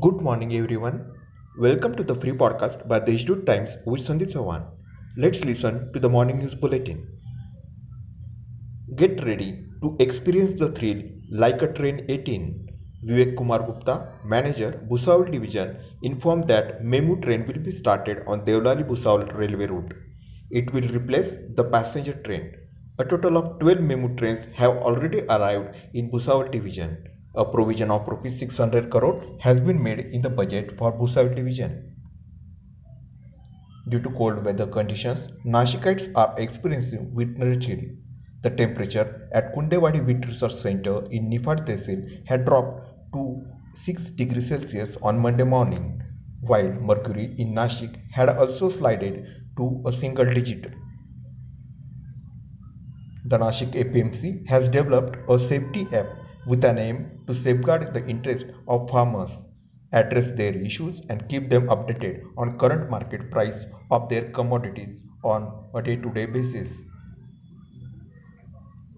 Good morning, everyone. Welcome to the free podcast by the Times with Sandeep Chauhan. Let's listen to the morning news bulletin. Get ready to experience the thrill like a train 18. Vivek Kumar Gupta, manager, Bhusawal division, informed that Memu train will be started on Devlali Bhusawal railway route. It will replace the passenger train. A total of 12 Memu trains have already arrived in Bhusawal division. A provision of rupees 600 crore has been made in the budget for Bhusawal division. Due to cold weather conditions, Nashikites are experiencing winter chill. The temperature at Kundewadi Wheat Research Center in Nifad Tehsil had dropped to 6 degrees Celsius on Monday morning, while mercury in Nashik had also slided to a single digit. The Nashik APMC has developed a safety app with an aim to safeguard the interest of farmers, address their issues and keep them updated on current market price of their commodities on a day-to-day basis.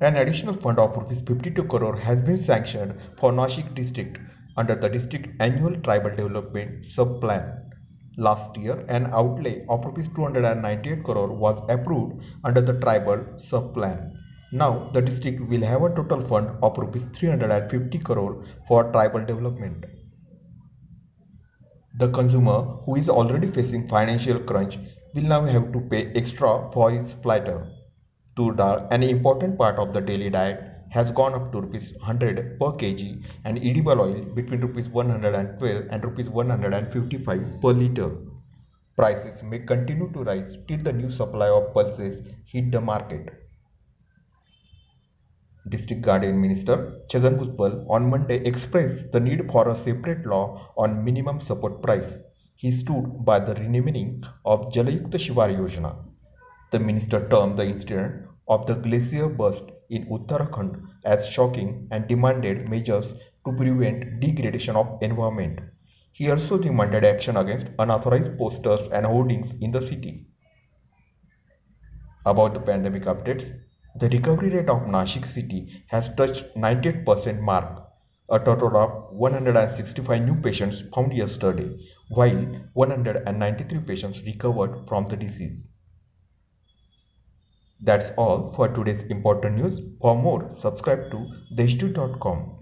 An additional fund of Rs 52 crore has been sanctioned for Nashik district under the district annual tribal development sub-plan. Last year, an outlay of Rs 298 crore was approved under the tribal sub-plan. Now, the district will have a total fund of rupees 350 crore for tribal development. The consumer who is already facing financial crunch will now have to pay extra for his platter. Tur dal, an important part of the daily diet, has gone up to rupees 100 per kg and edible oil between rupees 112 and rupees 155 per liter. Prices may continue to rise till the new supply of pulses hit the market. District Guardian Minister Chhagan Bhujbal on Monday expressed the need for a separate law on minimum support price. He stood by the renaming of Jalayukta Shivar Yojana. The minister termed the incident of the glacier burst in Uttarakhand as shocking and demanded measures to prevent degradation of environment. He also demanded action against unauthorized posters and hoardings in the city. About the pandemic updates, the recovery rate of Nashik city has touched 98% mark. A total of 165 new patients found yesterday, while 193 patients recovered from the disease. That's all for today's important news. For more, subscribe to deshdoot.com.